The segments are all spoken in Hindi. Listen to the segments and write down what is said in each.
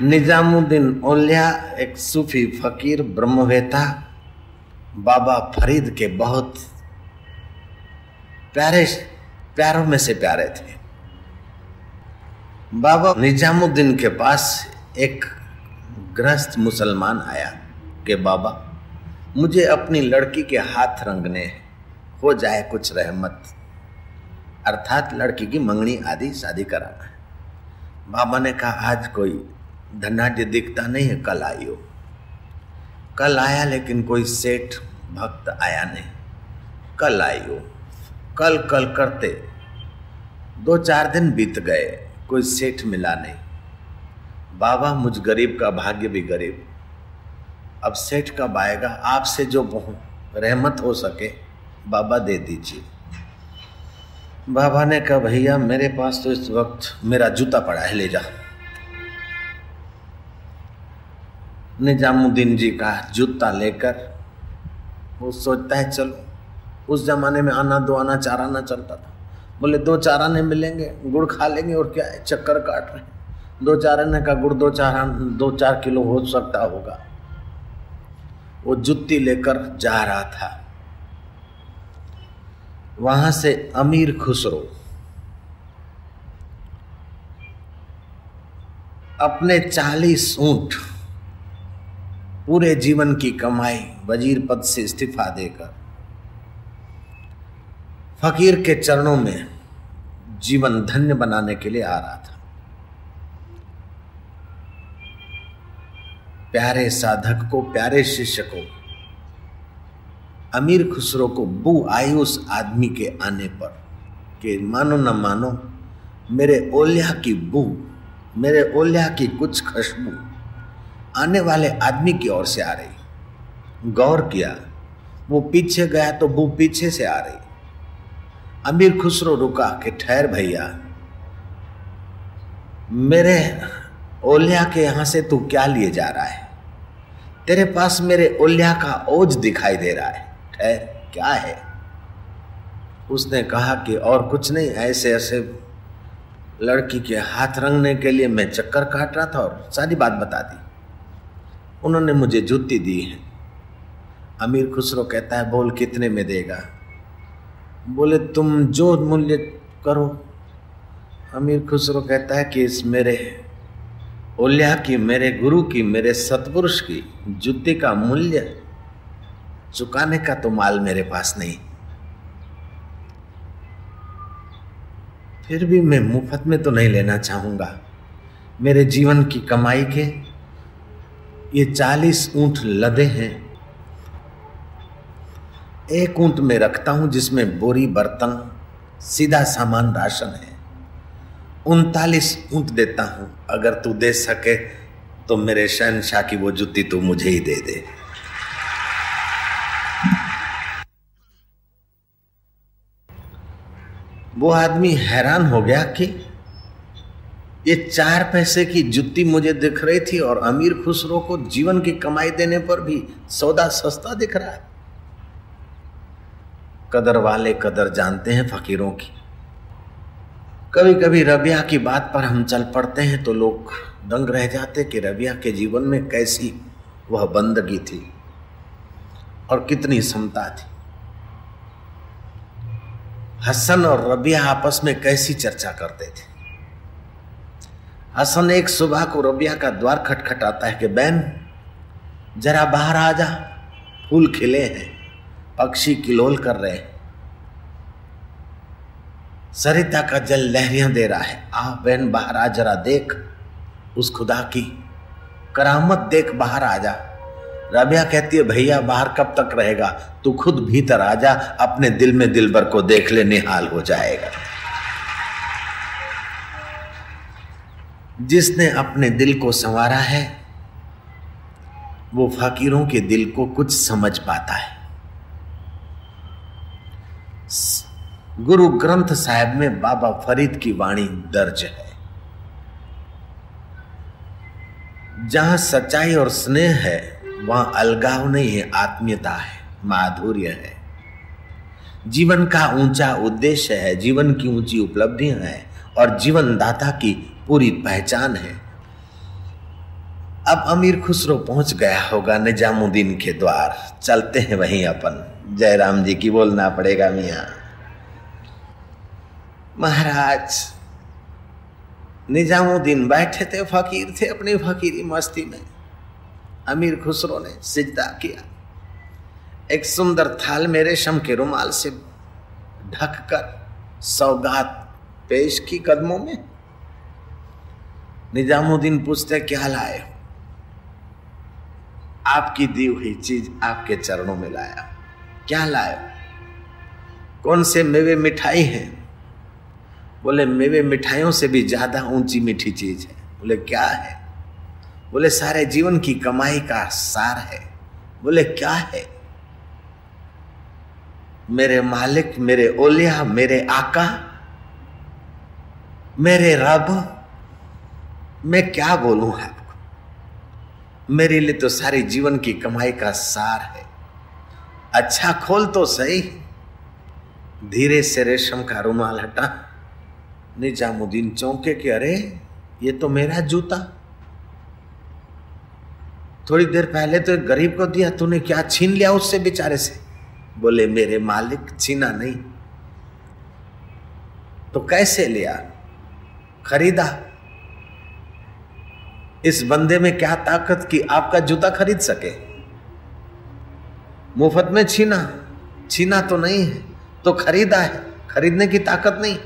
निजामुद्दीन ओलिया एक सूफी फकीर, ब्रह्मवेता, बाबा फरीद के बहुत प्यारे, प्यारों में से प्यारे थे। बाबा निजामुद्दीन के पास एक ग्रस्त मुसलमान आया कि, बाबा, मुझे अपनी लड़की के हाथ रंगने हो जाए कुछ रहमत, अर्थात लड़की की मंगनी आदि शादी कराना है। बाबा ने कहा, आज कोई धनाढ़ दिखता नहीं है, कल आइयो कल आया लेकिन कोई सेठ, भक्त आया नहीं। कल आइयो कल कल करते। दो चार दिन बीत गए, कोई सेठ मिला नहीं। बाबा मुझ गरीब का, भाग्य भी गरीब। अब सेठ कब आएगा? आपसे जो रहमत हो सके, बाबा दे दीजिए। बाबा ने कहा, भैया, मेरे पास तो इस वक्त मेरा जूता पड़ा है, ले जा। निजामुद्दीन जी का जूता लेकर, वो सोचता है, चलो। उस जमाने में आना दो, आना चार, आना चलता था। बोले, दो चार आने मिलेंगे, गुड़ खा लेंगे और क्या है, चक्कर काट रहे दो चार आने का गुड़, दो चार दो चार किलो हो सकता होगा। वो जुत्ती लेकर जा रहा था। वहाँ से अमीर खुसरो अपने चालीस ऊँट पूरे जीवन की कमाई वज़ीर पद से इस्तीफा देकर। फकीर के चरणों में जीवन धन्य बनाने के लिए आ रहा था। प्यारे साधक को, प्यारे शिष्य को, अमीर खुसरो को बू आई उस आदमी के आने पर कि मानो न मानो, मेरे ओलिया की बू, मेरे ओलिया की कुछ खुशबू आने वाले आदमी की ओर से आ रही। गौर किया, वो पीछे गया तो वो पीछे से आ रही। अमीर खुसरो रुका, कि ठहर भैया, मेरे ओलिया के यहाँ से तू क्या लिए जा रहा है? तेरे पास मेरे ओलिया का ओज दिखाई दे रहा है। ठहर, क्या है? उसने कहा कि और कुछ नहीं, ऐसे ऐसे लड़की के हाथ रंगने के लिए मैं चक्कर काट रहा था और सारी बात बता दी। उन्होंने मुझे जूती दी है। अमीर खुसरो कहता है, बोल, कितने में देगा? बोले, तुम जो मूल्य करो। अमीर खुसरो कहता है कि इस मेरे, ओल्या की, मेरे गुरु की, मेरे सतपुरुष की जुत्ती का मूल्य चुकाने का तो माल मेरे पास नहीं। फिर भी मैं मुफ़्त में तो नहीं लेना चाहूँगा। मेरे जीवन की कमाई के ये चालीस ऊँट लदे हैं। एक ऊँट में रखता हूँ जिसमें बोरी बर्तन, सीधा सामान राशन है। उनतालीस ऊँट देता हूँ। अगर तू दे सके तो मेरे शहनशाह की वो जुत्ती तू मुझे ही दे दे। वो आदमी हैरान हो गया कि ये चार पैसे की जुत्ती मुझे दिख रही थी और अमीर खुसरो को जीवन की कमाई देने पर भी सौदा सस्ता दिख रहा है। कदर वाले कदर जानते हैं फकीरों की। कभी कभी रबिया की बात पर हम चल पड़ते हैं तो लोग दंग रह जाते कि रबिया के जीवन में कैसी वह बंदगी थी और कितनी समता थी। हसन और रबिया आपस में कैसी चर्चा करते थे? हसन एक सुबह को रबिया का द्वार खटखटाता है कि, बहन, जरा बाहर आ जा। फूल खिले हैं, पक्षी किलोल कर रहे हैं। सरिता का जल लहरियाँ दे रहा है। आ, बहन, बाहर आ, जरा देख, उस खुदा की करामत देख बाहर आ जा। रबिया कहती है, भैया, बाहर कब तक रहेगा? तू खुद भीतर आ जा, अपने दिल में दिलबर को देख ले, निहाल हो जाएगा। जिसने अपने दिल को संवारा है, वो फकीरों के दिल को कुछ समझ पाता है। गुरु ग्रंथ साहब में बाबा फरीद की वाणी दर्ज है। जहाँ सच्चाई और स्नेह है, वहाँ अलगाव नहीं है, आत्मीयता है, माधुर्य है। जीवन का ऊँचा उद्देश्य है, जीवन की ऊँची उपलब्धियाँ हैं। और जीवन दाता की पूरी पहचान है। अब अमीर खुसरो पहुँच गया होगा निजामुद्दीन के द्वार। चलते हैं वहीं अपन। जयराम जी की बोलना पड़ेगा मिया। महाराज, निजामुद्दीन बैठे थे, फकीर थे अपनी फकीरी मस्ती में। अमीर खुसरो ने सिजदा किया। एक सुंदर थाल मेरे शम के रुमाल से ढककर सौगात पेश की कदमों में? निजामुद्दीन पूछते क्या लाए हो? आपकी दी हुई चीज़ आपके चरणों में लाया। क्या लाए कौन से मेवे मिठाई हैं? बोले, मेवे मिठाइयों से भी ज़्यादा ऊँची मीठी चीज़ है। बोले, क्या है? बोले, सारे जीवन की कमाई का सार है। बोले, क्या है? मेरे मालिक, मेरे ओलिया मेरे आका मेरे रब, मैं क्या बोलूँ आपको मेरे लिए तो सारे जीवन की कमाई का सार है। अच्छा खोल तो सही। धीरे से रेशम का रुमाल हटा। निजामुद्दीन चौंके के अरे, ये तो मेरा जूता। थोड़ी देर पहले तो एक गरीब को दिया, तूने क्या छीन लिया उससे बेचारे से? बोले, मेरे मालिक, छीना नहीं। तो कैसे लिया? खरीदा। इस बंदे में क्या ताकत कि आपका जूता खरीद सके? मुफ़्त में छीना। छीना तो नहीं है तो खरीदा है। खरीदने की ताकत नहीं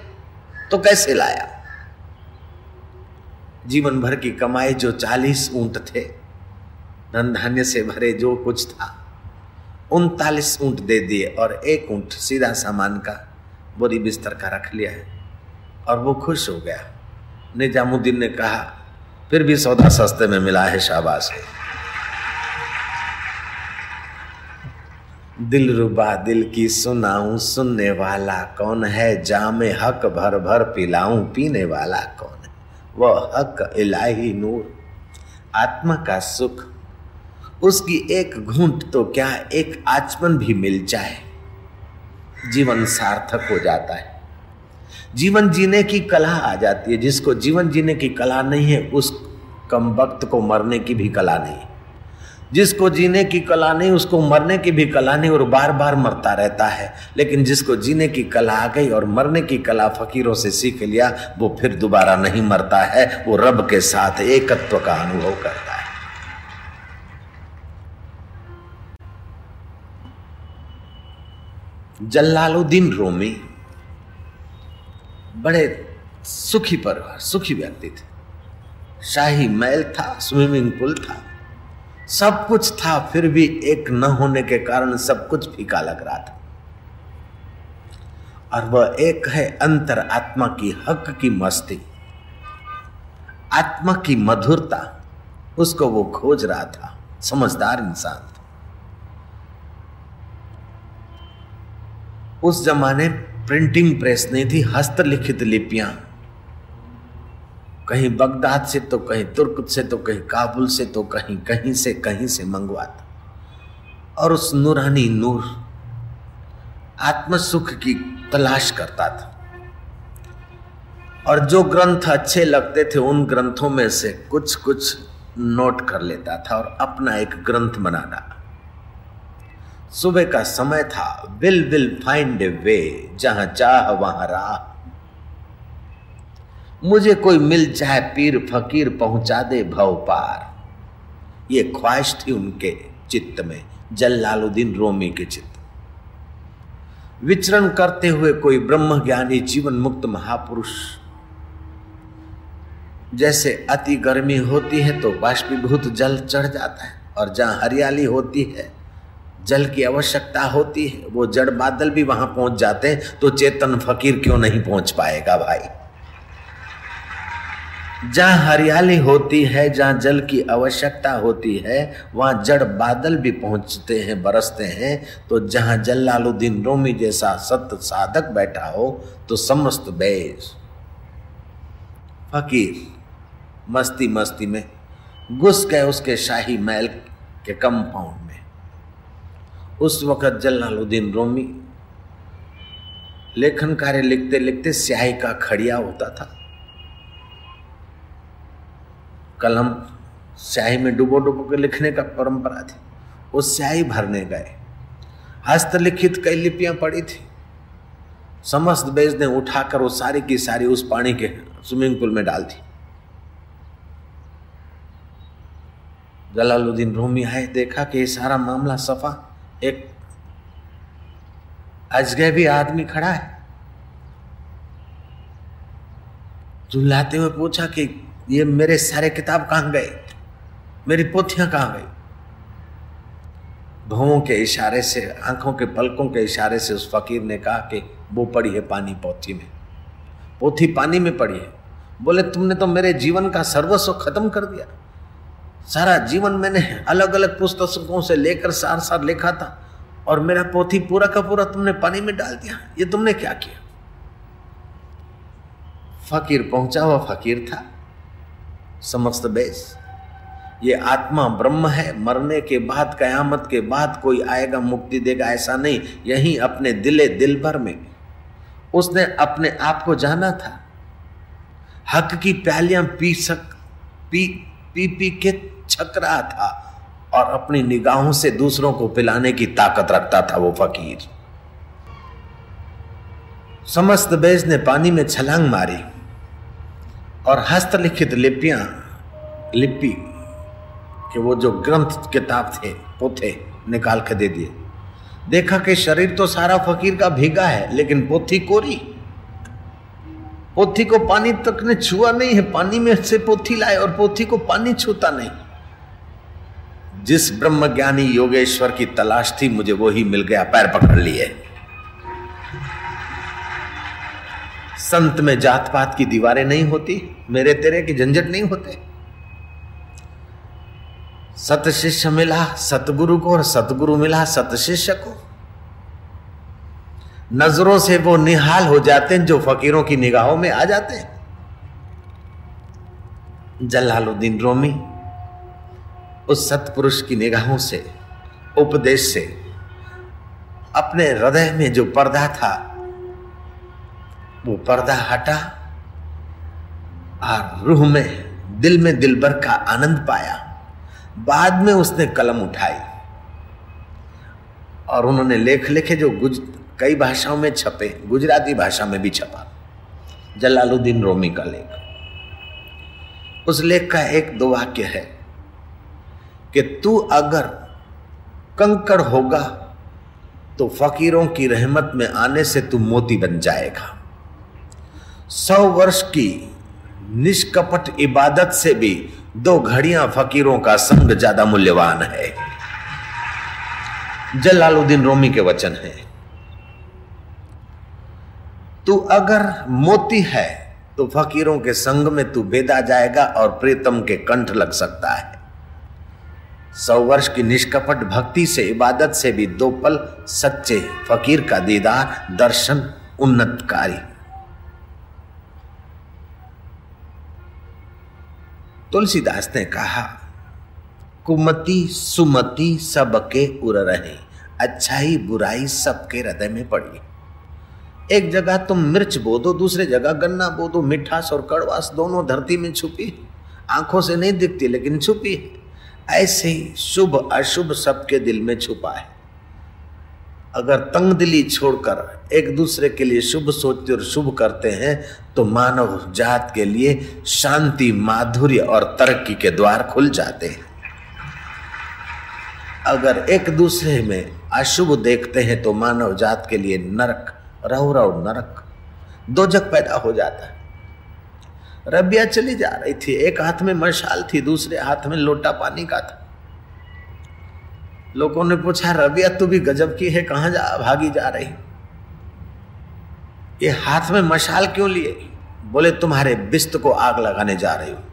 तो कैसे लाया? जीवन भर की कमाई जो चालीस ऊँट थे, धन धान्य से भरे जो कुछ था, उनतालीस ऊँट दे दिए और एक ऊँट सीधा सामान का बोरी बिस्तर का रख लिया है और वो खुश हो गया। निजामुद्दीन ने कहा, फिर भी सौदा सस्ते में मिला है शाबाश है। दिल रुबा दिल की सुनाऊं, सुनने वाला कौन है? जामे हक भर भर पिलाऊं, पीने वाला कौन है? वह हक इलाही नूर। आत्मा का सुख, उसकी एक घूंट तो क्या एक आचमन भी मिल जाए? जीवन सार्थक हो जाता है। जीवन जीने की कला आ जाती है। जिसको जीवन जीने की कला नहीं है, उस कम वक्त को मरने की भी कला नहीं। जिसको जीने की कला नहीं, उसको मरने की भी कला नहीं और बार बार मरता रहता है। लेकिन जिसको जीने की कला आ गई और मरने की कला फकीरों से सीख लिया, वो फिर दोबारा नहीं मरता है। वो रब के साथ एकत्व का अनुभव करता है। जल्लालुद्दीन रोमी बड़े सुखी परिवार, सुखी व्यक्ति थे। शाही महल था, स्विमिंग पूल था। सब कुछ था, फिर भी एक न होने के कारण सब कुछ फीका लग रहा था। और वह एक है अंतर आत्मा की हक की मस्ती। आत्मा की मधुरता, उसको वो खोज रहा था, समझदार इंसान था। उस जमाने प्रिंटिंग प्रेस नहीं थी, हस्तलिखित लिपियाँ। कहीं बगदाद से तो कहीं तुर्क से तो कहीं काबुल से तो कहीं कहीं से कहीं से मंगवाता। और उस नूरानी नूर आत्म सुख की तलाश करता था। और जो ग्रंथ अच्छे लगते थे, उन ग्रंथों में से कुछ कुछ नोट कर लेता था और अपना एक ग्रंथ बना डाला सुबह का समय था will will find a way, जहाँ चाह वहाँ राह। मुझे कोई मिल जाए पीर फकीर पहुँचा दे भव पार। ये ख्वाहिश थी उनके चित्त में, जल्लालुद्दीन रोमी के चित्त। विचरण करते हुए कोई ब्रह्म ज्ञानी जीवन मुक्त महापुरुष। जैसे अति गर्मी होती है तो बाष्पीभूत जल चढ़ जाता है, और जहाँ हरियाली होती है जल की आवश्यकता होती है, वो जड़ बादल भी वहाँ पहुँच जाते हैं तो चेतन फकीर क्यों नहीं पहुँच पाएगा भाई? जहाँ हरियाली होती है, जहाँ जल की आवश्यकता होती है, वहाँ जड़ बादल भी पहुँचते हैं, बरसते हैं तो जहाँ जल्लालुद्दीन रोमी जैसा सत्य साधक बैठा हो तो समस्त बेस। फकीर मस्ती मस्ती में घुस गए उसके शाही महल के कंपाउंड उस वक्त जलालुद्दीन रोमी लेखन कार्य लिखते लिखते स्याही का खड़िया होता था। कलम स्याही में डुबो डुबो के लिखने का परंपरा थी। वो स्याही भरने गए। हस्तलिखित कई लिपियाँ पड़ी थी। समस्त बेज ने उठाकर वो सारी की सारी उस पानी के स्विमिंग पूल में डाल दी। जलालुद्दीन रूमी आए, देखा कि ये सारा मामला सफ़ा। एक अजगैबी आदमी खड़ा है। चिल्लाते हुए पूछा कि ये मेरे सारे किताब कहाँ गए? मेरी पोथियाँ कहाँ गई? भवों के इशारे से, आँखों के पलकों के इशारे से उस फकीर ने कहा कि वो पड़ी है पानी पोथी में। पोथी पानी में पड़ी है। बोले, तुमने तो मेरे जीवन का सर्वस्व खत्म कर दिया। सारा जीवन मैंने अलग अलग पुस्तकों से लेकर सार सार लिखा था और मेरा पोथी पूरा का पूरा तुमने पानी में डाल दिया। ये तुमने क्या किया? फकीर पहुँचा हुआ फकीर था। समस्त बेस। ये आत्मा ब्रह्म है। मरने के बाद, कयामत के बाद कोई आएगा, मुक्ति देगा, ऐसा नहीं। यही अपने दिले दिल भर में। उसने अपने आप को जाना था। हक की प्यालियाँ पी सक, पी पी पी के छक रहा था और अपनी निगाहों से दूसरों को पिलाने की ताकत रखता था वो फकीर। समस्त बेज ने पानी में छलांग मारी और हस्तलिखित लिपियाँ, लिपि कि वो जो ग्रंथ किताब थे पोथे निकाल के दे दिए। देखा कि शरीर तो सारा फकीर का भीगा है, लेकिन पोथी कोरी। पोथी को पानी तक ने छुआ नहीं है, पानी में से पोथी लाए और पोथी को पानी छूता नहीं। जिस ब्रह्म ज्ञानी योगेश्वर की तलाश थी, मुझे वो ही मिल गया, पैर पकड़ लिए। संत में जात पात की दीवारें नहीं होती, मेरे तेरे की झंझट नहीं होते। सत शिष्य मिला, सतगुरु को और सतगुरु मिला सत शिष्य को। नज़रों से वो निहाल हो जाते हैं, जो फकीरों की निगाहों में आ जाते हैं। जलालुद्दीन रोमी उस सतपुरुष की निगाहों से, उपदेश से, अपने हृदय में जो पर्दा था, वो पर्दा हटा और रूह में, दिल में दिलबर का आनंद पाया। बाद में उसने कलम उठाई और उन्होंने लेख लिखे जो गुज, कई भाषाओं में छपे, गुजराती भाषा में भी छपा। जलालुद्दीन रोमी का लेख। उस लेख का एक दो वाक्य है। कि तू अगर कंकड़ होगा तो फकीरों की रहमत में आने से तू मोती बन जाएगा। सौ वर्ष की निष्कपट इबादत से भी दो घड़ियाँ फकीरों का संग ज़्यादा मूल्यवान है। जलालुद्दीन रोमी के वचन है। तू अगर मोती है तो फकीरों के संग में तू बेदा जाएगा और प्रीतम के कंठ लग सकता है। सौ वर्ष की निष्कपट भक्ति से, इबादत से भी दो पल सच्चे फकीर का दीदार, दर्शन उन्नतकारी। तुलसीदास ने कहा, कुमति सुमति सबके उर रहे, अच्छाई बुराई सबके हृदय में पड़ी। एक जगह तुम मिर्च बो दो दूसरे जगह गन्ना बो दो मिठास और कड़वास दोनों धरती में छुपी। आँखों से नहीं दिखती, लेकिन छुपी है। ऐसे ही शुभ अशुभ सबके दिल में छुपा है। अगर तंग दिली छोड़कर एक दूसरे के लिए शुभ सोचते और शुभ करते हैं तो मानव जात के लिए शांति, माधुर्य और तरक्की के द्वार खुल जाते हैं। अगर एक दूसरे में अशुभ देखते हैं तो मानव जात के लिए नरक रहो रहो नरक दो जग पैदा हो जाता है। रबिया चली जा रही थी, एक हाथ में मशाल थी, दूसरे हाथ में लोटा पानी का था। लोगों ने पूछा, रबिया, तू भी गजब की है, कहाँ जा, भागी जा रही? ये हाथ में मशाल क्यों लिए? बोले, तुम्हारे बिस्त को आग लगाने जा रही हूँ।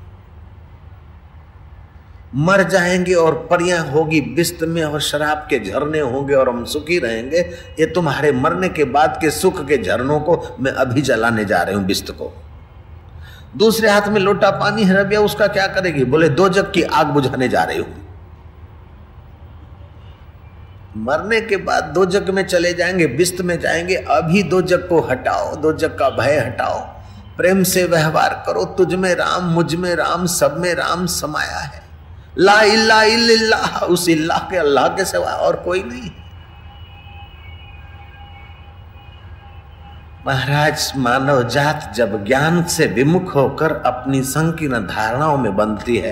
मर जाएँगे और परियाँ होगी बिस्त में, और शराब के झरने होंगे, और हम सुखी रहेंगे। ये तुम्हारे मरने के बाद के सुख के झरनों को मैं अभी जलाने जा रही हूँ बिस्त को। दूसरे हाथ में लोटा पानी है रबिया, उसका क्या करेगी? बोले, दो जग की आग बुझाने जा रही हूँ। मरने के बाद दो जग में चले जाएँगे, बिस्त में जाएँगे, अभी दो जग को हटाओ, दो जग का भय हटाओ। प्रेम से व्यवहार करो, तुझ में राम, मुझमें राम, सब में राम समाया है। ला इल्ला इल्लाह उस इल्लाह के अल्लाह के सिवा और कोई नहीं महाराज, मानव जात जब ज्ञान से विमुख होकर अपनी संकीर्ण धारणाओं में बनती है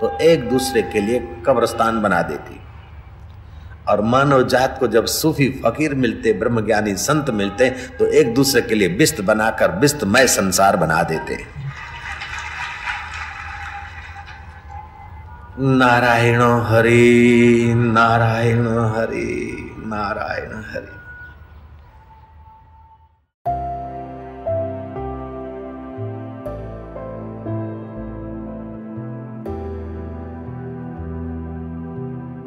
तो एक दूसरे के लिए कब्रस्तान बना देती। और मानव जात को जब सूफी फकीर मिलते, ब्रह्मज्ञानी संत मिलते तो एक दूसरे के लिए बिस्त बनाकर बिस्तमय संसार बना देते। नारायण हरि नारायण हरि नारायण हरि।